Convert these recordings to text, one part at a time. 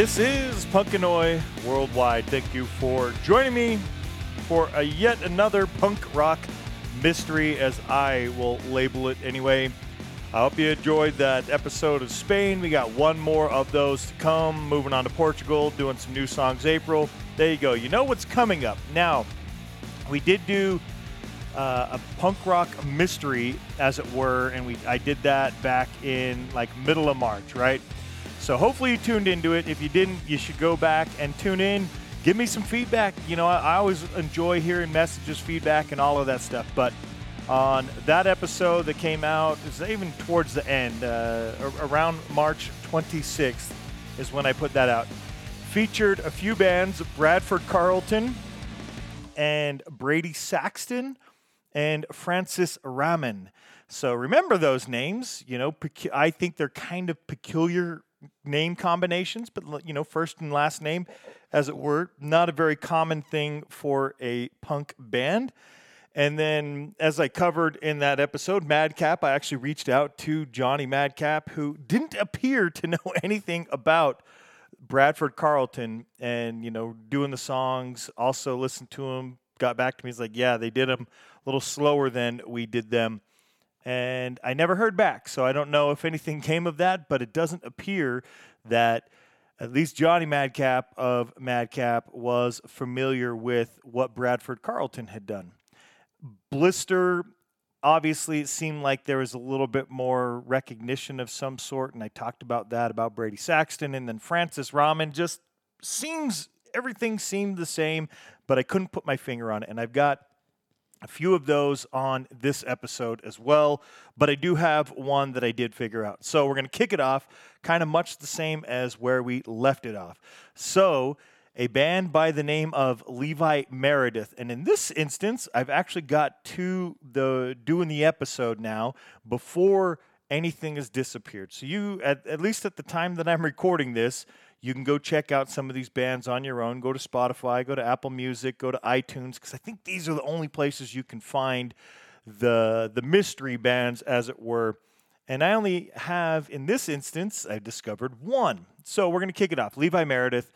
This is Punk and Oi Worldwide. Thank you for joining me for a yet another punk rock mystery, as I will label it anyway. I hope you enjoyed that episode of Spain. We got one more of those to come. Moving on to Portugal, doing some new songs April. There you go. You know what's coming up. Now, we did do uh, a punk rock mystery, as it were, and we I did that back in like middle of March, right? So hopefully you tuned into it. If you didn't, you should go back and tune in. Give me some feedback. You know, I, I always enjoy hearing messages, feedback, and all of that stuff. But on that episode that came out, it's even towards the end, uh, around March 26th, is when I put that out. Featured a few bands Bradford Carlton and Brady Saxton and Francis Raman. So remember those names. You know, I think they're kind of peculiar name combinations, but you know, first and last name, as it were, not a very common thing for a punk band. And then, as I covered in that episode, Madcap, I actually reached out to Johnny Madcap, who didn't appear to know anything about Bradford Carlton and, you know, doing the songs. Also listened to him, got back to me. He's like, yeah, they did them a little slower than we did them and I never heard back. So I don't know if anything came of that, but it doesn't appear that at least Johnny Madcap of Madcap was familiar with what Bradford Carlton had done. Blister, obviously, it seemed like there was a little bit more recognition of some sort, and I talked about that about Brady Saxton, and then Francis Raman just seems everything seemed the same, but I couldn't put my finger on it, and I've got a few of those on this episode as well, but I do have one that I did figure out. So we're going to kick it off kind of much the same as where we left it off. So, a band by the name of Levi Meredith. And in this instance, I've actually got to the doing the episode now before anything has disappeared. So you at, at least at the time that I'm recording this, you can go check out some of these bands on your own. Go to Spotify, go to Apple Music, go to iTunes, because I think these are the only places you can find the the mystery bands, as it were. And I only have, in this instance, I discovered one. So we're going to kick it off. Levi Meredith.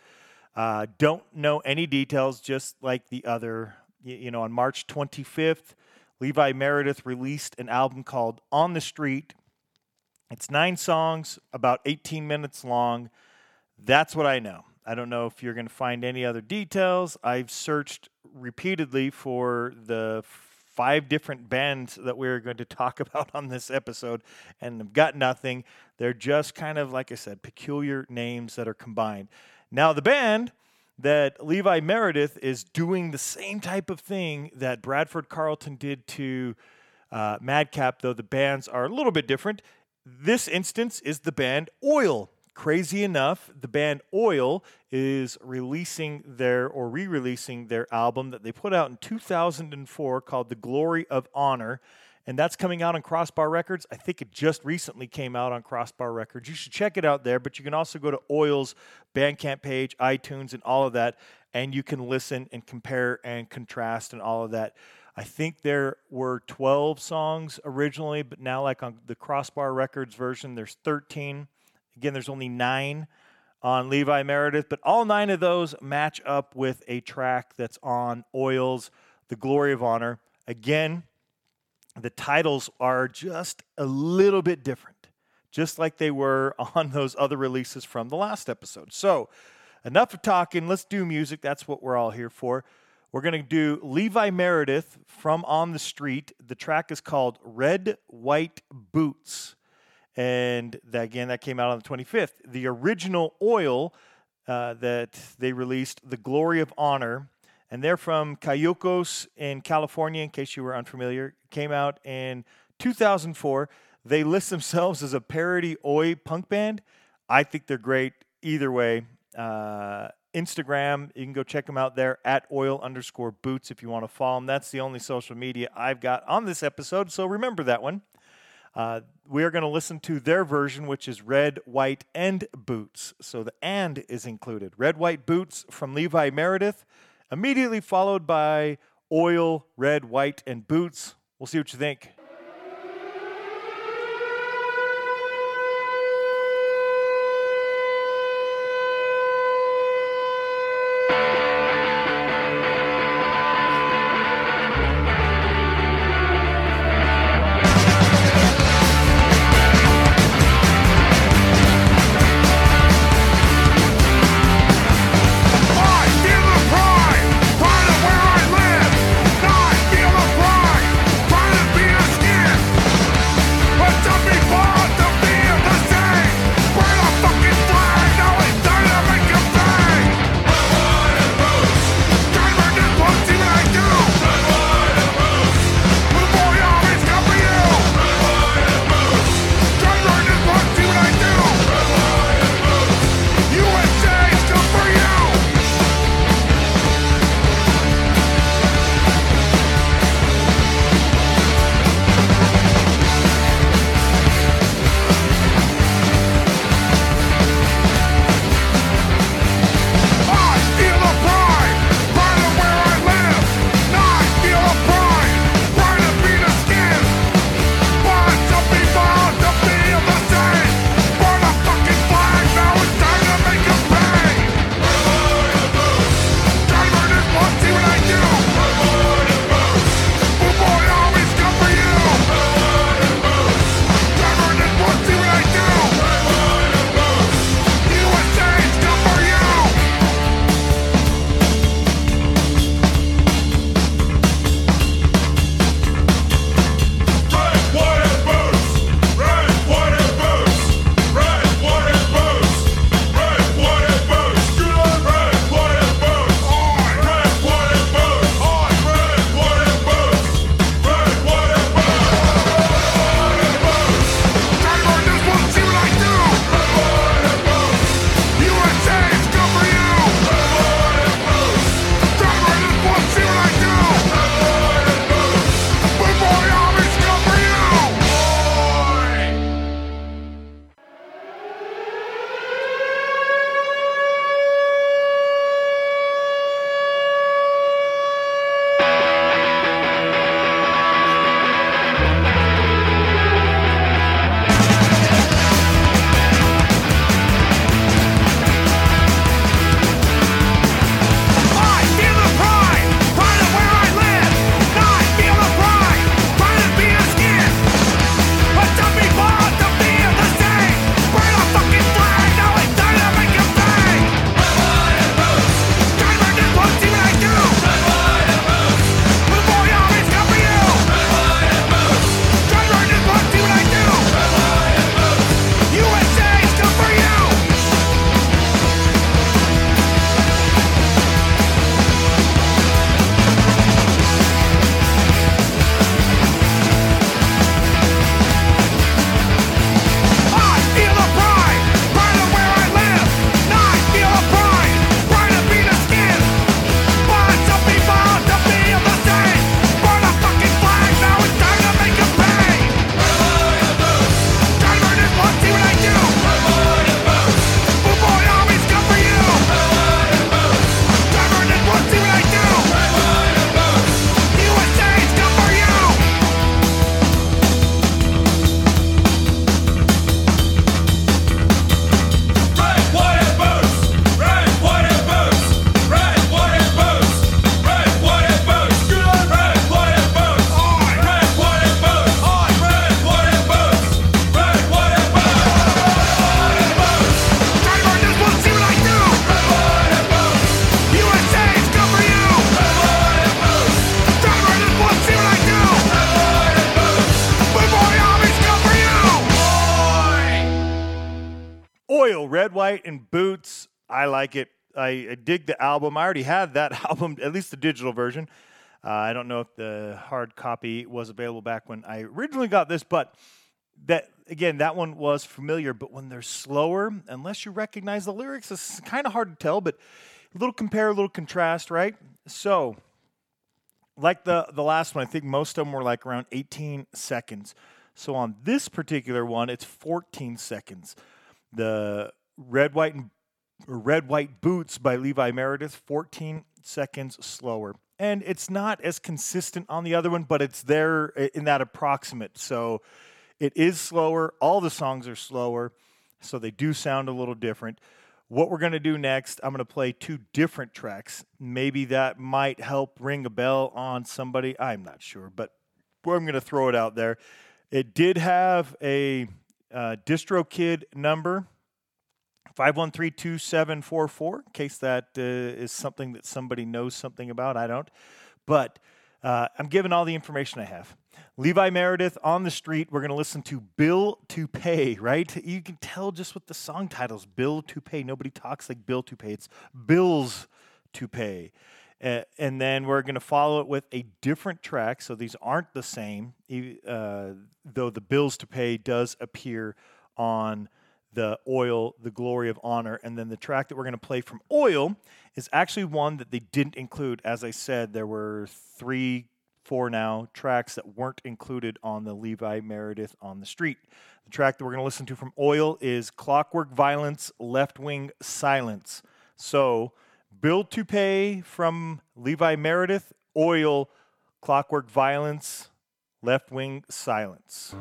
Uh, don't know any details, just like the other. You know, on March 25th, Levi Meredith released an album called On the Street. It's nine songs, about 18 minutes long. That's what I know. I don't know if you're going to find any other details. I've searched repeatedly for the five different bands that we're going to talk about on this episode and I've got nothing. They're just kind of, like I said, peculiar names that are combined. Now, the band that Levi Meredith is doing the same type of thing that Bradford Carlton did to uh, Madcap, though the bands are a little bit different. This instance is the band Oil. Crazy enough, the band Oil is releasing their or re releasing their album that they put out in 2004 called The Glory of Honor. And that's coming out on Crossbar Records. I think it just recently came out on Crossbar Records. You should check it out there, but you can also go to Oil's Bandcamp page, iTunes, and all of that, and you can listen and compare and contrast and all of that. I think there were 12 songs originally, but now, like on the Crossbar Records version, there's 13. Again, there's only nine on Levi Meredith, but all nine of those match up with a track that's on Oils, The Glory of Honor. Again, the titles are just a little bit different, just like they were on those other releases from the last episode. So, enough of talking. Let's do music. That's what we're all here for. We're going to do Levi Meredith from On the Street. The track is called Red White Boots and that, again that came out on the 25th. The original oil uh, that they released, "The Glory of Honor," and they're from Cayucos in California. In case you were unfamiliar, came out in 2004. They list themselves as a parody oi punk band. I think they're great either way. Uh, Instagram, you can go check them out there at oil underscore boots if you want to follow them. That's the only social media I've got on this episode, so remember that one. Uh, we are going to listen to their version, which is red, white, and boots. So the and is included. Red, white boots from Levi Meredith, immediately followed by oil, red, white, and boots. We'll see what you think. Like it. I, I dig the album. I already had that album, at least the digital version. Uh, I don't know if the hard copy was available back when I originally got this, but that again, that one was familiar. But when they're slower, unless you recognize the lyrics, it's kind of hard to tell. But a little compare, a little contrast, right? So, like the the last one, I think most of them were like around 18 seconds. So on this particular one, it's 14 seconds. The red, white, and red, white boots by Levi Meredith, 14 seconds slower. And it's not as consistent on the other one, but it's there in that approximate. So it is slower. All the songs are slower, so they do sound a little different. What we're going to do next, I'm going to play two different tracks. Maybe that might help ring a bell on somebody. I'm not sure, but I'm going to throw it out there. It did have a uh, DistroKid number, 5132744, in case that uh, is something that somebody knows something about. I don't. But uh, I'm giving all the information I have. Levi Meredith on the street. We're going to listen to Bill to Pay, right? You can tell just with the song titles Bill to Pay. Nobody talks like Bill to Pay. It's Bills to Pay. And then we're going to follow it with a different track. So these aren't the same, uh, though the Bills to Pay does appear on the Oil, The Glory of Honor. And then the track that we're going to play from Oil is actually one that they didn't include. As I said, there were three, four now tracks that weren't included on the Levi Meredith on the Street. The track that we're going to listen to from Oil is Clockwork Violence, Left Wing Silence. So, Bill to Pay from Levi Meredith, Oil, Clockwork Violence, Left Wing Silence.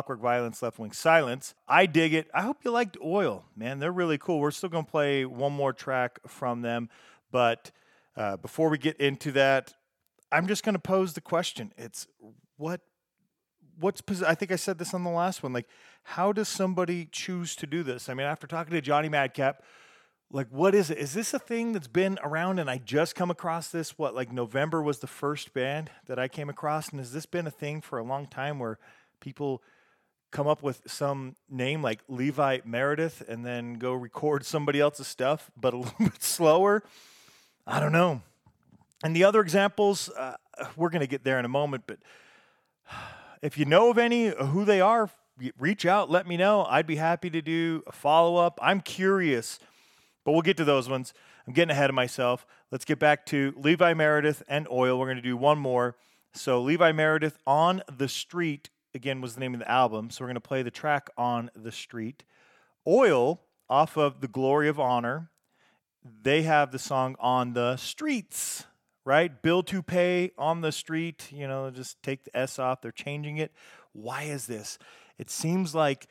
Clockwork Violence, Left Wing Silence. I dig it. I hope you liked Oil, man. They're really cool. We're still going to play one more track from them. But uh, before we get into that, I'm just going to pose the question. It's what what's I think I said this on the last one. Like, how does somebody choose to do this? I mean, after talking to Johnny Madcap, like, what is it? Is this a thing that's been around and I just come across this? What, like November was the first band that I came across? And has this been a thing for a long time where people come up with some name like Levi Meredith and then go record somebody else's stuff, but a little bit slower? I don't know. And the other examples, uh, we're going to get there in a moment, but if you know of any, who they are, reach out, let me know. I'd be happy to do a follow up. I'm curious, but we'll get to those ones. I'm getting ahead of myself. Let's get back to Levi Meredith and Oil. We're going to do one more. So, Levi Meredith on the Street, again, was the name of the album. So, we're going to play the track on the Street. Oil, off of The Glory of Honor, they have the song On the Streets right? Bill to pay on the street, you know, just take the S off. They're changing it. Why is this? It seems like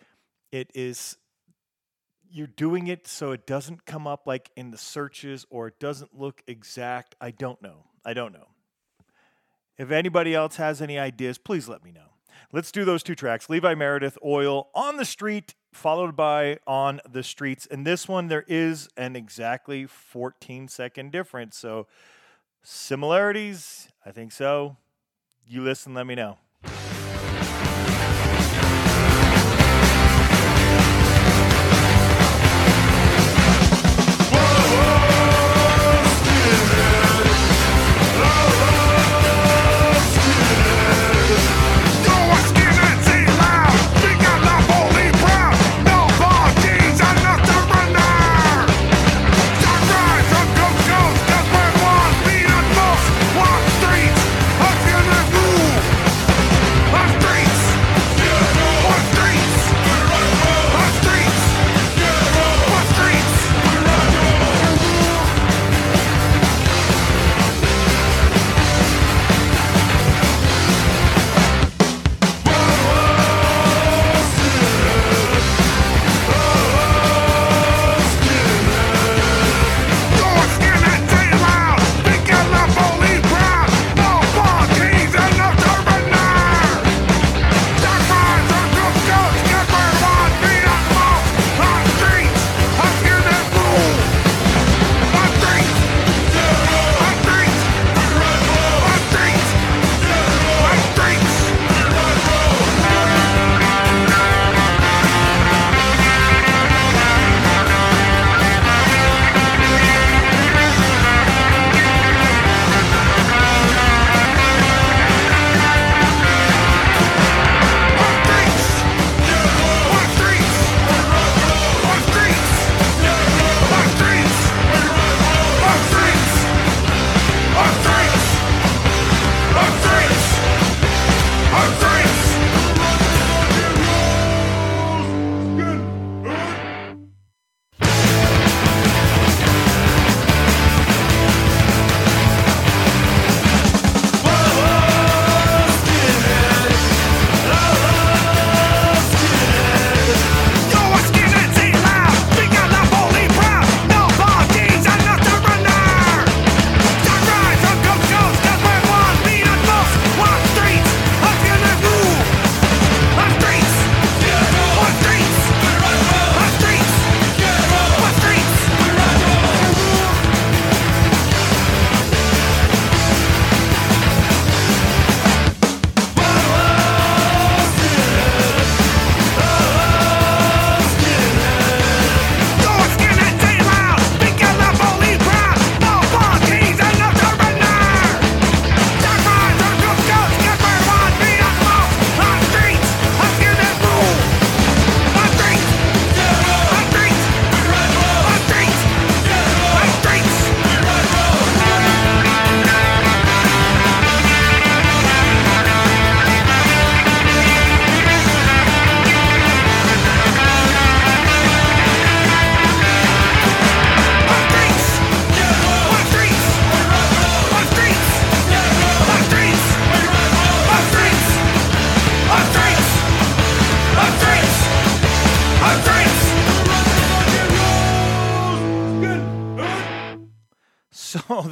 it is you're doing it so it doesn't come up like in the searches or it doesn't look exact. I don't know. I don't know. If anybody else has any ideas, please let me know. Let's do those two tracks Levi Meredith, Oil on the Street, followed by On the Streets. And this one, there is an exactly 14 second difference. So Similarities? I think so. You listen, let me know.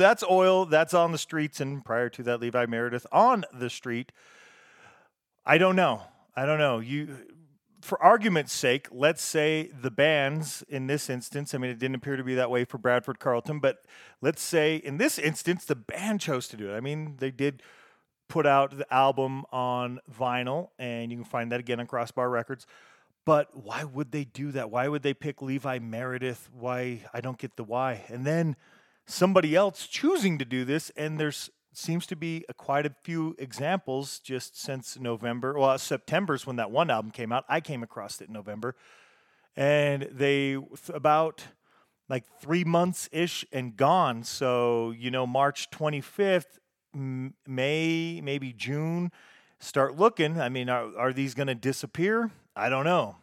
That's oil. That's on the streets. And prior to that, Levi Meredith on the street. I don't know. I don't know. You, for argument's sake, let's say the bands in this instance, I mean, it didn't appear to be that way for Bradford Carlton, but let's say in this instance, the band chose to do it. I mean, they did put out the album on vinyl, and you can find that again on Crossbar Records. But why would they do that? Why would they pick Levi Meredith? Why? I don't get the why. And then somebody else choosing to do this, and there's seems to be a, quite a few examples just since November. Well, September's when that one album came out. I came across it in November, and they about like three months ish and gone. So you know, March 25th, May, maybe June. Start looking. I mean, are, are these going to disappear? I don't know.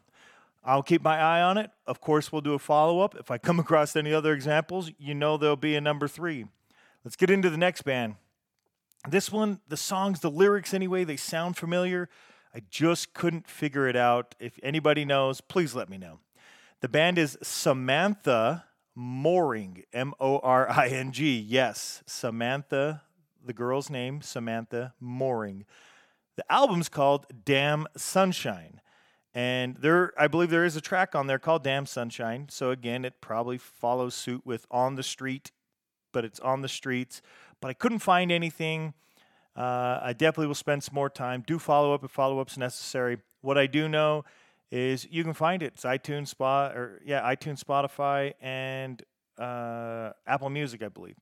I'll keep my eye on it. Of course, we'll do a follow up. If I come across any other examples, you know there'll be a number three. Let's get into the next band. This one, the songs, the lyrics anyway, they sound familiar. I just couldn't figure it out. If anybody knows, please let me know. The band is Samantha Mooring, M O R I N G. Yes, Samantha, the girl's name, Samantha Mooring. The album's called Damn Sunshine. And there, I believe there is a track on there called Damn Sunshine. So again, it probably follows suit with On the Street, but it's on the streets. But I couldn't find anything. Uh, I definitely will spend some more time. Do follow up if follow up's necessary. What I do know is you can find it. It's iTunes, Spot, or yeah, iTunes, Spotify, and uh, Apple Music, I believe.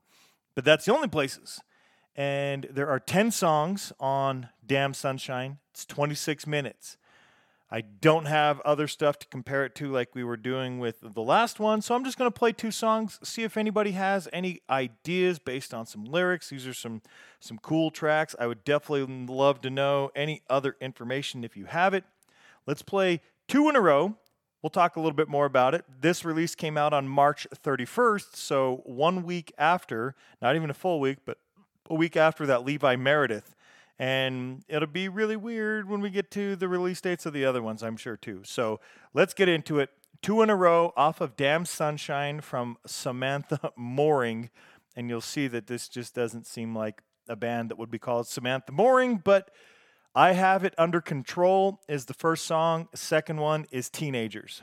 But that's the only places. And there are 10 songs on Damn Sunshine. It's 26 minutes. I don't have other stuff to compare it to like we were doing with the last one. So I'm just going to play two songs, see if anybody has any ideas based on some lyrics. These are some some cool tracks. I would definitely love to know any other information if you have it. Let's play two in a row. We'll talk a little bit more about it. This release came out on March 31st, so one week after, not even a full week, but a week after that Levi Meredith and it'll be really weird when we get to the release dates of the other ones, I'm sure, too. So let's get into it. Two in a row off of Damn Sunshine from Samantha Mooring. And you'll see that this just doesn't seem like a band that would be called Samantha Mooring, but I Have It Under Control is the first song. Second one is Teenagers.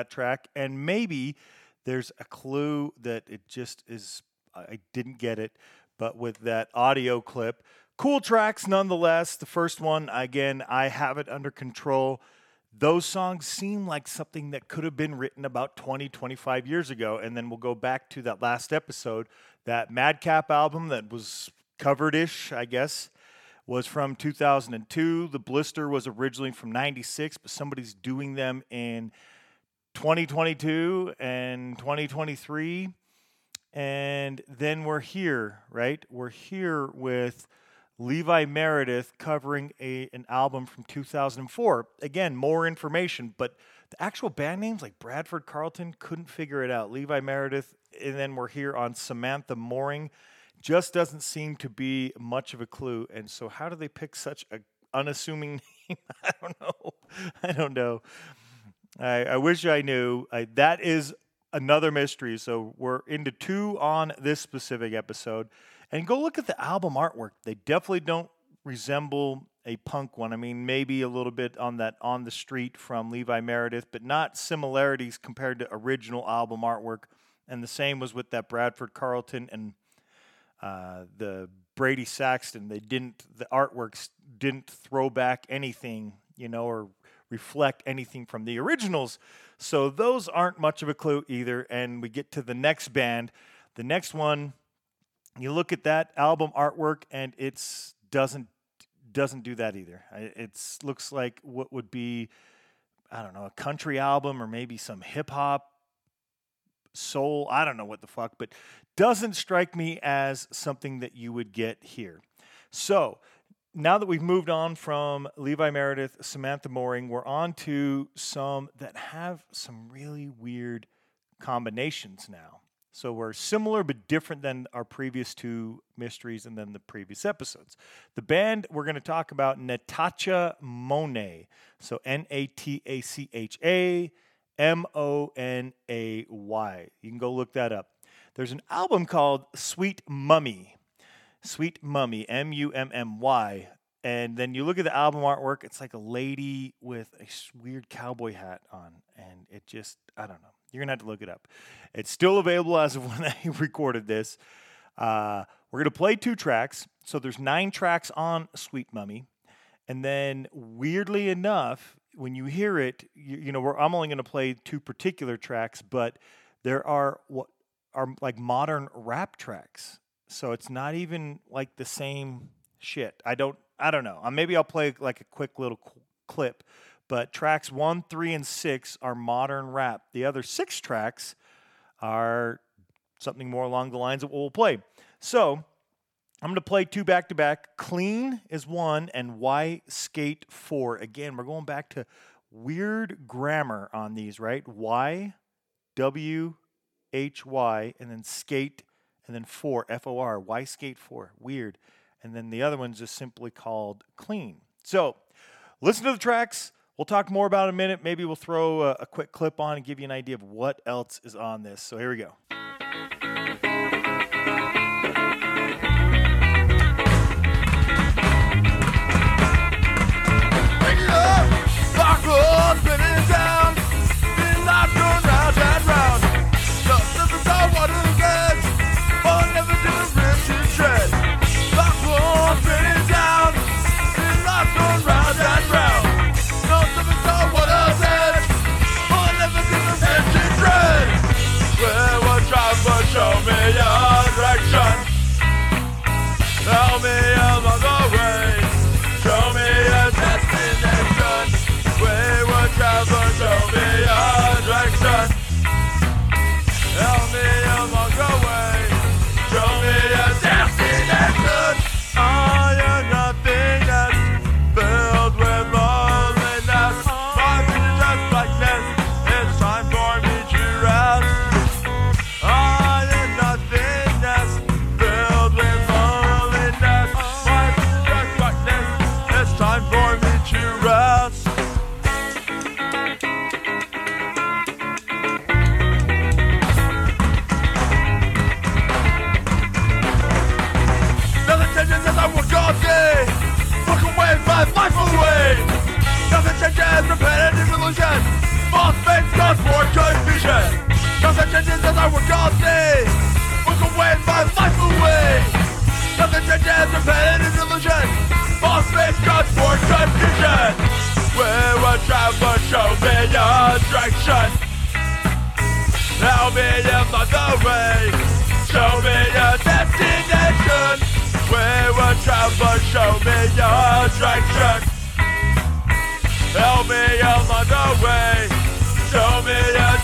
that track, and maybe there's a clue that it just is. I didn't get it, but with that audio clip, cool tracks nonetheless. The first one, again, I have it under control. Those songs seem like something that could have been written about 20, 25 years ago. And then we'll go back to that last episode, that Madcap album that was covered ish, I guess was from 2002. The Blister was originally from 96, but somebody's doing them in 2022 and 2023. And then we're here, right? We're here with Levi Meredith covering a, an album from 2004. Again, more information, but the actual band names like Bradford Carlton couldn't figure it out. Levi Meredith, and then we're here on Samantha Mooring just doesn't seem to be much of a clue. And so, how do they pick such a unassuming name? I don't know. I don't know. I, I wish I knew. I, that is another mystery. So we're into two on this specific episode. And go look at the album artwork. They definitely don't resemble a punk one. I mean, maybe a little bit on that on the street from Levi Meredith, but not similarities compared to original album artwork. And the same was with that Bradford Carlton and uh, the Brady Saxton. They didn't the artworks didn't throw back anything, you know, or reflect anything from the originals. So those aren't much of a clue either. And we get to the next band. The next one, you look at that album artwork, and it's doesn't doesn't do that either. It looks like what would be, I don't know, a country album or maybe some hip hop soul. I don't know what the fuck, but doesn't strike me as something that you would get here. So now that we've moved on from Levi Meredith, Samantha Mooring, we're on to some that have some really weird combinations now. So we're similar but different than our previous two mysteries and then the previous episodes. The band we're going to talk about, Natacha Monay. So N A T A C H A M O N A Y. You can go look that up. There's an album called Sweet Mummy. Sweet Mummy, M U M M Y. And then you look at the album artwork, it's like a lady with a weird cowboy hat on. And it just, I don't know. You're going to have to look it up. It's still available as of when I recorded this. Uh, we're going to play two tracks. So there's nine tracks on Sweet Mummy. And then, weirdly enough, when you hear it, you, you know, I'm only going to play two particular tracks, but there are what are like modern rap tracks. So it's not even like the same shit. I don't I don't know. Uh, maybe I'll play like a quick little clip, but tracks 1, 3 and 6 are modern rap. The other 6 tracks are something more along the lines of what we'll play. So, I'm going to play two back to back. Clean is one, and Why Skate four. Again, we're going back to weird grammar on these, right? Y, W, H, Y, and then skate, and then four, F O R. Why skate four? Weird. And then the other one's just simply called clean. So listen to the tracks. We'll talk more about in a minute. Maybe we'll throw a, a quick clip on and give you an idea of what else is on this. So here we go. I work all day. Walk away, my life away. Nothing changes, repetitive illusion. False faith, cause more confusion. Where a traveler show me your direction. Help me in the way. Show me your destination. Where a traveler, show me your direction. Help me along the way. Show me your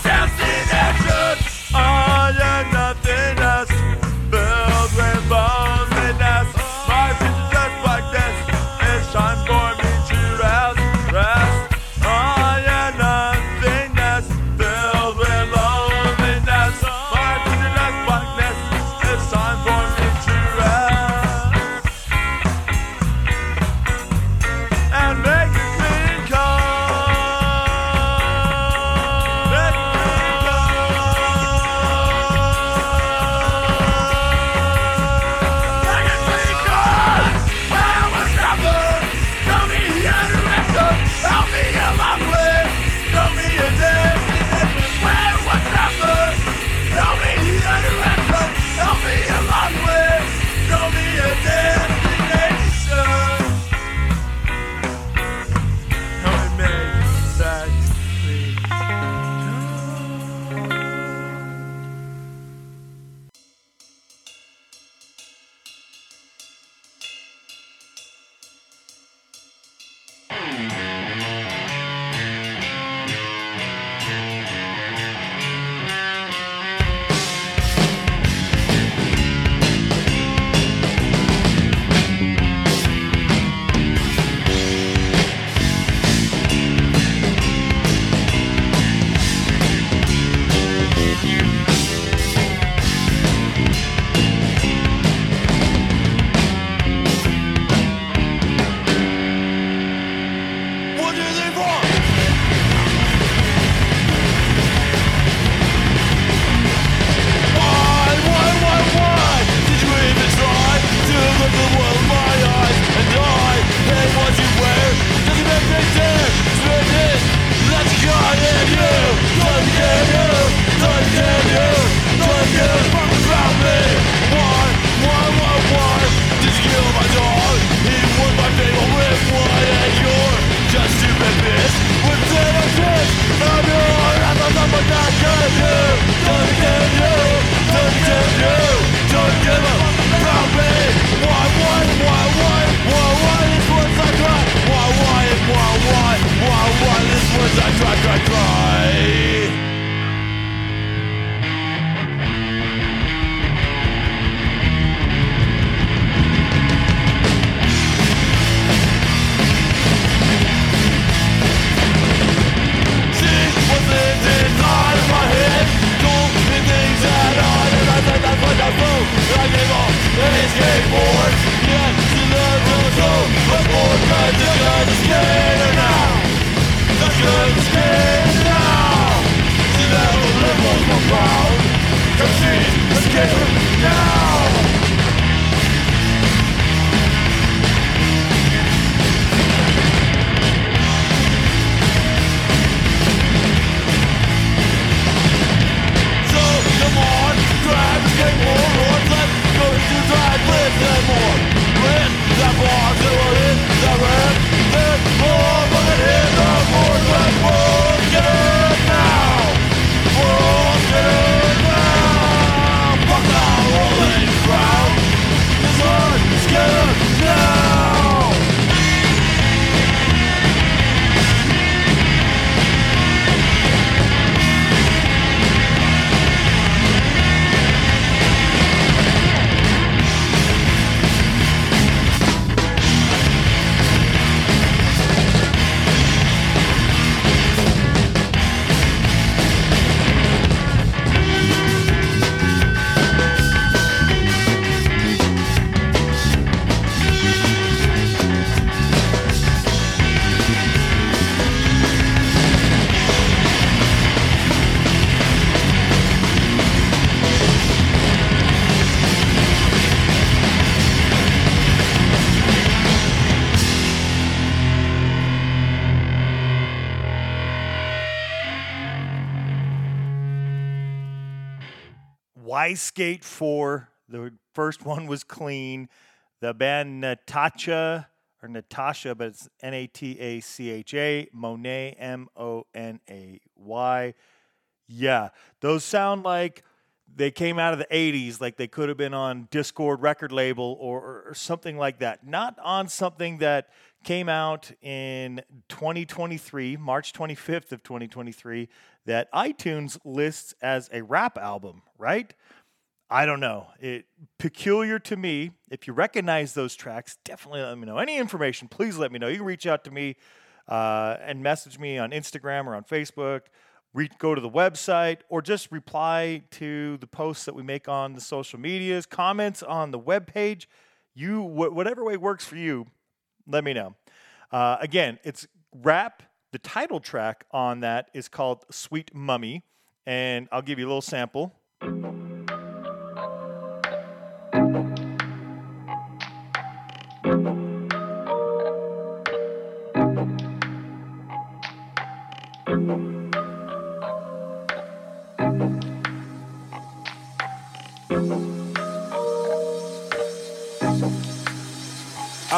Y Skate 4. The first one was clean. The band Natasha, or Natasha, but it's N A T A C H A, Monay, M O N A Y. Yeah, those sound like they came out of the 80s, like they could have been on Dischord record label or, or something like that. Not on something that came out in 2023, March 25th of 2023, that iTunes lists as a rap album, right? I don't know. It peculiar to me. If you recognize those tracks, definitely let me know. Any information, please let me know. You can reach out to me uh, and message me on Instagram or on Facebook. Re- go to the website or just reply to the posts that we make on the social medias. Comments on the webpage. You wh- whatever way works for you. Let me know. Uh, again, it's rap. The title track on that is called "Sweet Mummy," and I'll give you a little sample.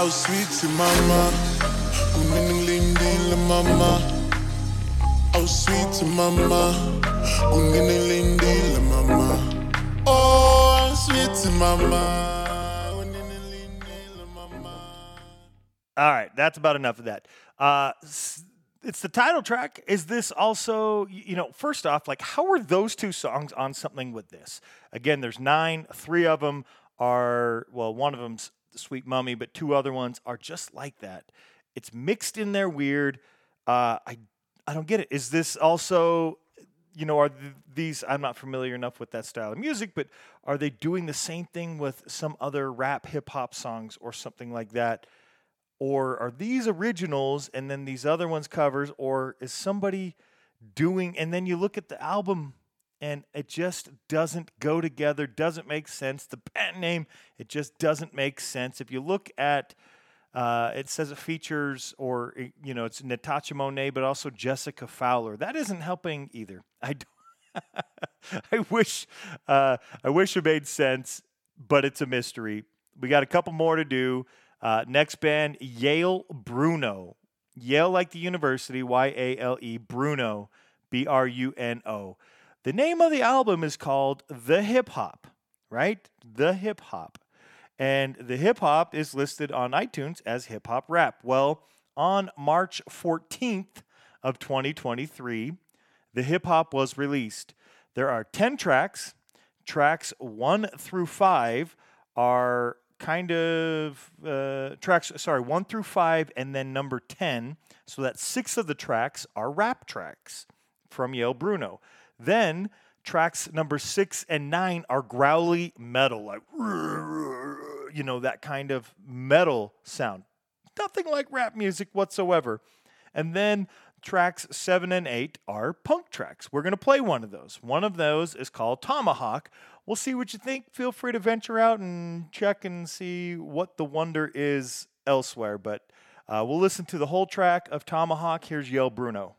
Was sweet to mama, mama. Was sweet mama, mama. Oh, sweet mama. All right, that's about enough of that. Uh, it's the title track. Is this also, you know, first off, like, how are those two songs on something with this? Again, there's nine. Three of them are, well, one of them's Sweet Mummy, but two other ones are just like that. It's mixed in there weird. Uh, I, I don't get it. Is this also, you know, are th- these, I'm not familiar enough with that style of music, but are they doing the same thing with some other rap hip hop songs or something like that? or are these originals and then these other ones covers or is somebody doing and then you look at the album and it just doesn't go together doesn't make sense the band name it just doesn't make sense if you look at uh, it says it features or you know it's natasha monay but also jessica fowler that isn't helping either i don't I wish uh, I wish it made sense, but it's a mystery. We got a couple more to do. Uh, next band, Yale Bruno. Yale like the university, Y A L E, Bruno, B R U N O. The name of the album is called The Hip Hop, right? The Hip Hop. And the hip hop is listed on iTunes as hip hop rap. Well, on March 14th of 2023, the hip hop was released. There are 10 tracks. Tracks 1 through 5 are kind of uh, tracks, sorry, 1 through 5, and then number 10. So that six of the tracks are rap tracks from Yale Bruno. Then tracks number 6 and 9 are growly metal, like, you know, that kind of metal sound. Nothing like rap music whatsoever. And then tracks seven and eight are punk tracks. We're going to play one of those. One of those is called Tomahawk. we'll see what you think. Feel free to venture out and check and see what the wonder is elsewhere. But uh, we'll listen to the whole track of Tomahawk. Here's Yale Bruno.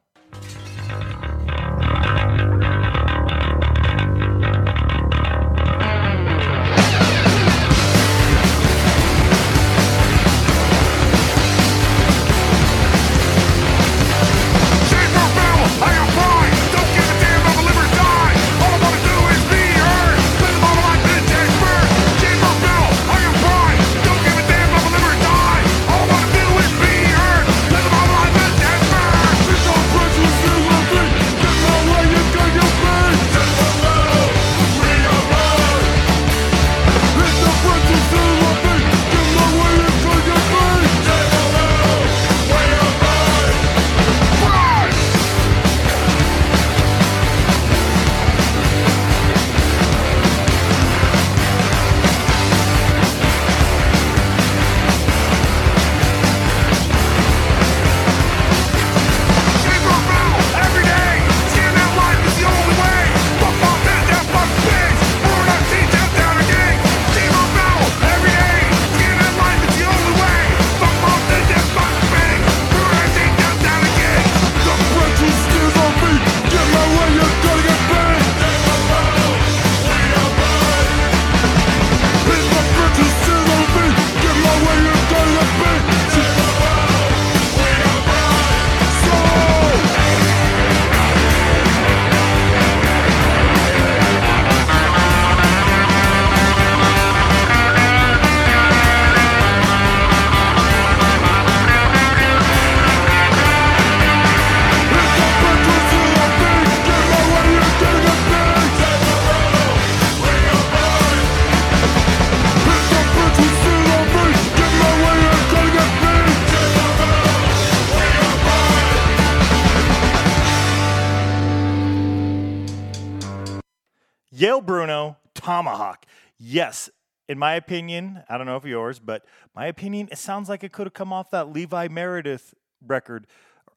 Yes, in my opinion, I don't know if yours, but my opinion, it sounds like it could have come off that Levi Meredith record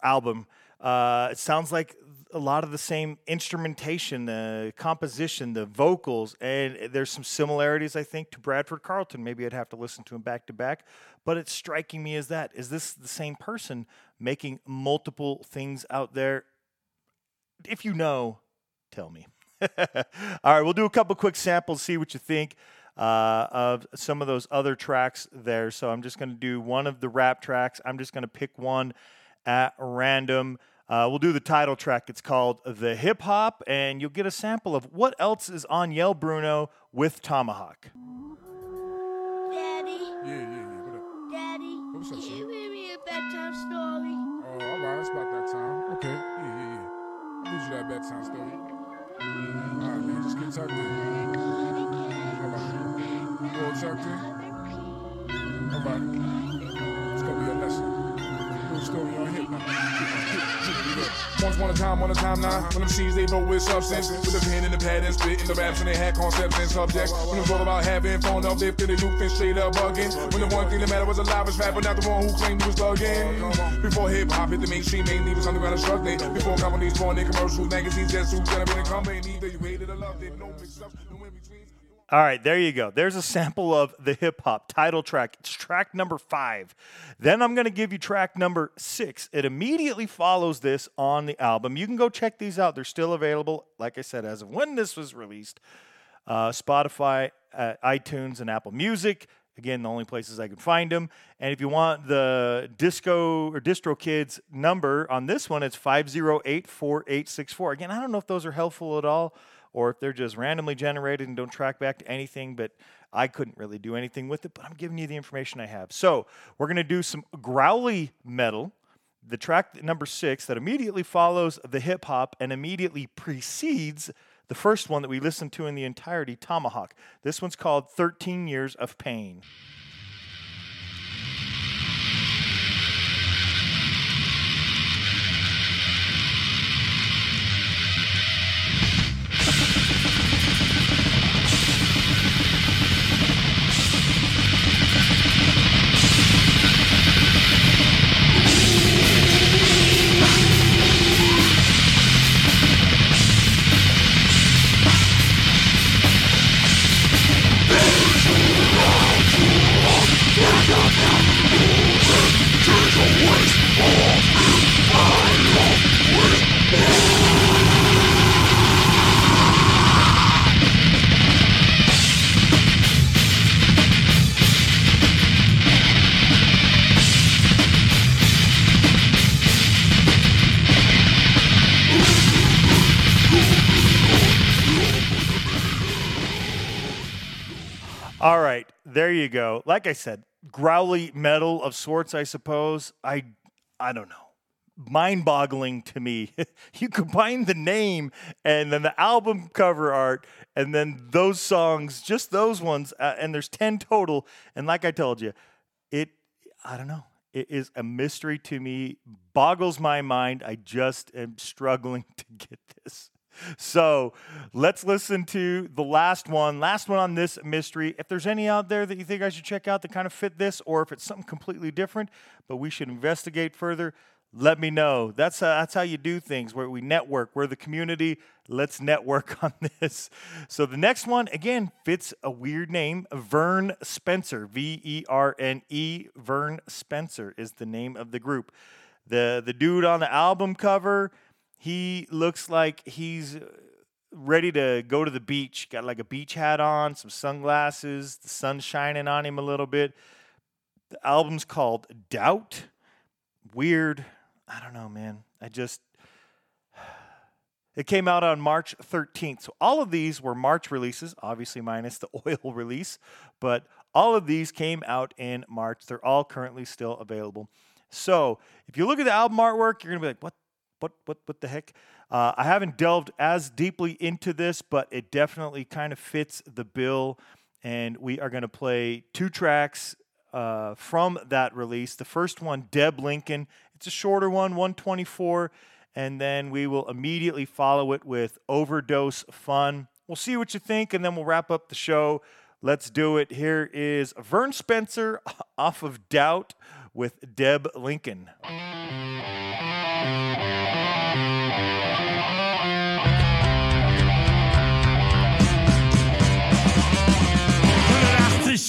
album. Uh, it sounds like a lot of the same instrumentation, the composition, the vocals, and there's some similarities, I think, to Bradford Carlton. Maybe I'd have to listen to him back to back, but it's striking me as that. Is this the same person making multiple things out there? If you know, tell me. All right, we'll do a couple quick samples, see what you think uh, of some of those other tracks there. So I'm just going to do one of the rap tracks. I'm just going to pick one at random. Uh, we'll do the title track. It's called The Hip Hop, and you'll get a sample of what else is on Yale Bruno with Tomahawk. Daddy, Yeah, yeah, yeah. What up? Daddy, What's up, can you read me a bedtime story? Oh, all right. It's about that time. Okay. Yeah, yeah, yeah. I'll read you that bedtime story. All right, man. Just get tucked in. All right. You all tucked in? All right. It's gonna be a lesson. Little story on hip hop. Once upon a time, on a timeline, when them C's they wrote with substance, with a pen and a pad and spit in the raps, and they had concepts and subjects. When it was all about having fun, uplifting the youth and straight up bugging. When the one thing that mattered was alive was rap, but not the one who claimed he was thugging. Before hip hop hit the mainstream, mainly was underground and struggling. Before companies born in commercials, magazines, and suits, and been All right, there you go. There's a sample of the hip hop title track. It's track number five. Then I'm going to give you track number six. It immediately follows this on the album. You can go check these out. They're still available, like I said, as of when this was released. Uh, Spotify, uh, iTunes, and Apple Music. Again, the only places I can find them. And if you want the Disco or DistroKid's number on this one, it's 508 4864. Again, I don't know if those are helpful at all or if they're just randomly generated and don't track back to anything, but I couldn't really do anything with it, but I'm giving you the information I have. So we're going to do some growly metal, the track number six that immediately follows the hip hop and immediately precedes the first one that we listened to in the entirety, Tomahawk. This one's called 13 Years of Pain. Like I said, growly metal of sorts, I suppose. I I don't know. Mind-boggling to me. you combine the name and then the album cover art and then those songs, just those ones, uh, and there's 10 total. And like I told you, it I don't know. It is a mystery to me, boggles my mind. I just am struggling to get this. So let's listen to the last one, last one on this mystery. If there's any out there that you think I should check out that kind of fit this, or if it's something completely different, but we should investigate further, let me know. That's uh, that's how you do things. Where we network, we're the community. Let's network on this. So the next one again fits a weird name. Verne Spencer, V E R N E. Verne Spencer is the name of the group. the The dude on the album cover, he looks like he's uh, ready to go to the beach. Got like a beach hat on, some sunglasses. The sun's shining on him a little bit. The album's called Doubt. Weird. I don't know, man. I just. It came out on March 13th. So all of these were March releases, obviously minus the oil release, but all of these came out in March. They're all currently still available. So if you look at the album artwork, you're gonna be like, what, what, what, what the heck? Uh, I haven't delved as deeply into this, but it definitely kind of fits the bill. And we are gonna play two tracks uh, from that release. The first one, Deb Lincoln. It's a shorter one, 124. And then we will immediately follow it with Overdose Fun. We'll see what you think, and then we'll wrap up the show. Let's do it. Here is Verne Spencer off of Doubt with Deb Lincoln.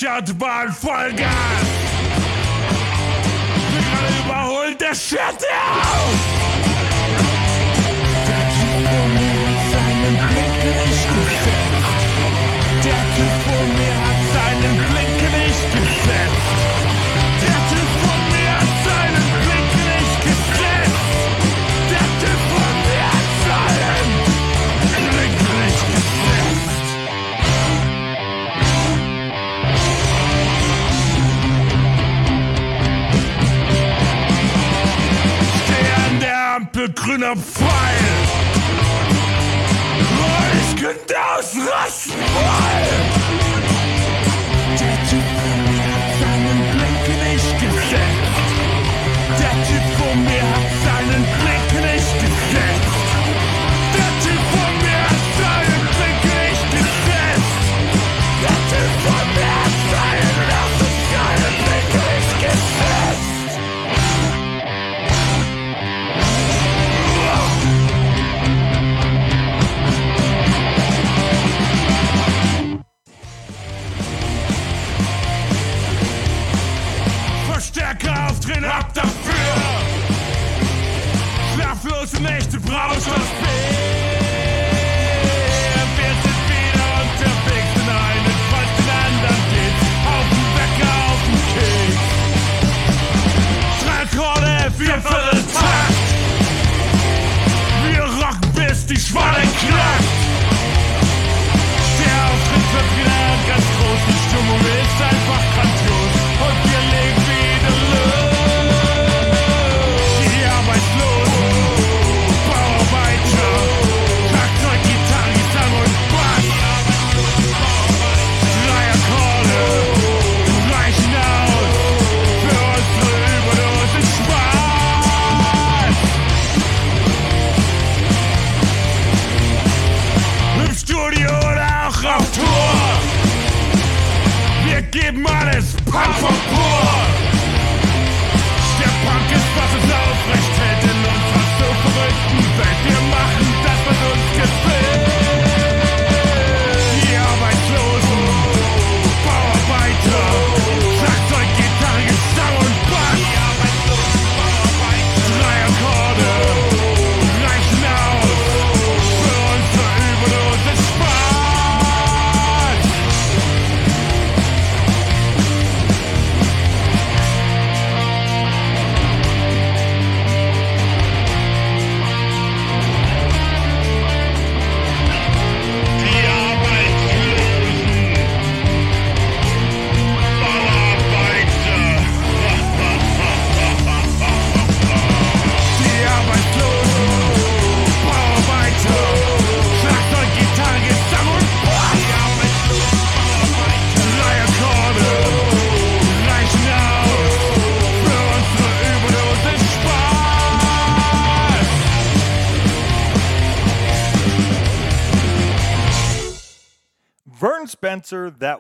Autobahn Vollgas. Bin gerade der schert auf. Ampel, grüner Pfeil. Oh, ich könnte ausrasten wollen. Auf den Wecker, auf den. Drei Akkorde, vier Viertel Takt! Wir rocken bis die Schwalle knackt! Der Auftritt wird wieder ganz groß, die Stimmung ist einfach grandios pop power.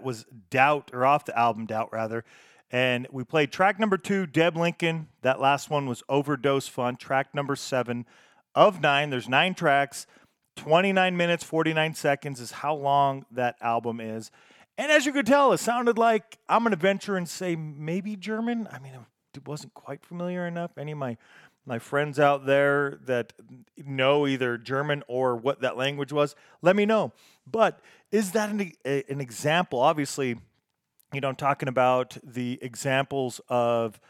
Was Doubt, or off the album Doubt, rather. And we played track number two, Deb Lincoln. That last one was Overdose Fun. Track number seven of nine. There's nine tracks. 29 minutes, 49 seconds is how long that album is. And as you could tell, it sounded like I'm going to venture and say maybe German. I mean, it wasn't quite familiar enough. Any of my my friends out there that know either German or what that language was, let me know. But is that an, an example? Obviously, you know, I'm talking about the examples of,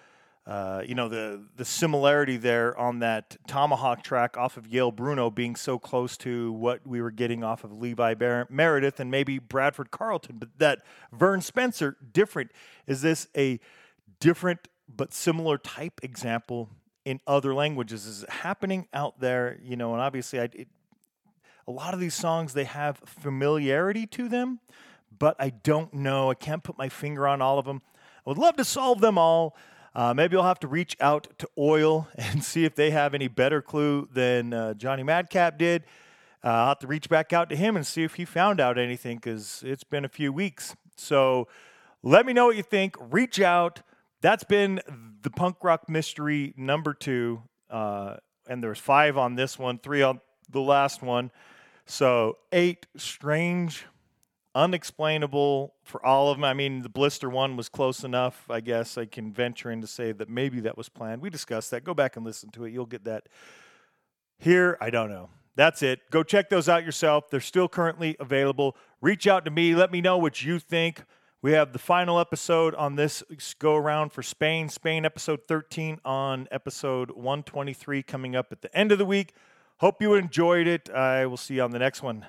uh, you know, the the similarity there on that Tomahawk track off of Yale Bruno being so close to what we were getting off of Levi Bar- Meredith and maybe Bradford Carlton, but that Verne Spencer different. Is this a different but similar type example in other languages? Is it happening out there? You know, and obviously, I, it, a lot of these songs they have familiarity to them, but I don't know. I can't put my finger on all of them. I would love to solve them all. Uh, maybe I'll have to reach out to Oil and see if they have any better clue than uh, Johnny Madcap did. Uh, I'll have to reach back out to him and see if he found out anything because it's been a few weeks. So let me know what you think. Reach out. That's been the punk rock mystery number two. Uh, and there's five on this one, three on the last one. So eight strange, unexplainable for all of them. I mean, the blister one was close enough. I guess I can venture in to say that maybe that was planned. We discussed that. Go back and listen to it. You'll get that. Here, I don't know. That's it. Go check those out yourself. They're still currently available. Reach out to me. Let me know what you think. We have the final episode on this go around for Spain. Spain episode 13 on episode 123 coming up at the end of the week. Hope you enjoyed it. I will see you on the next one.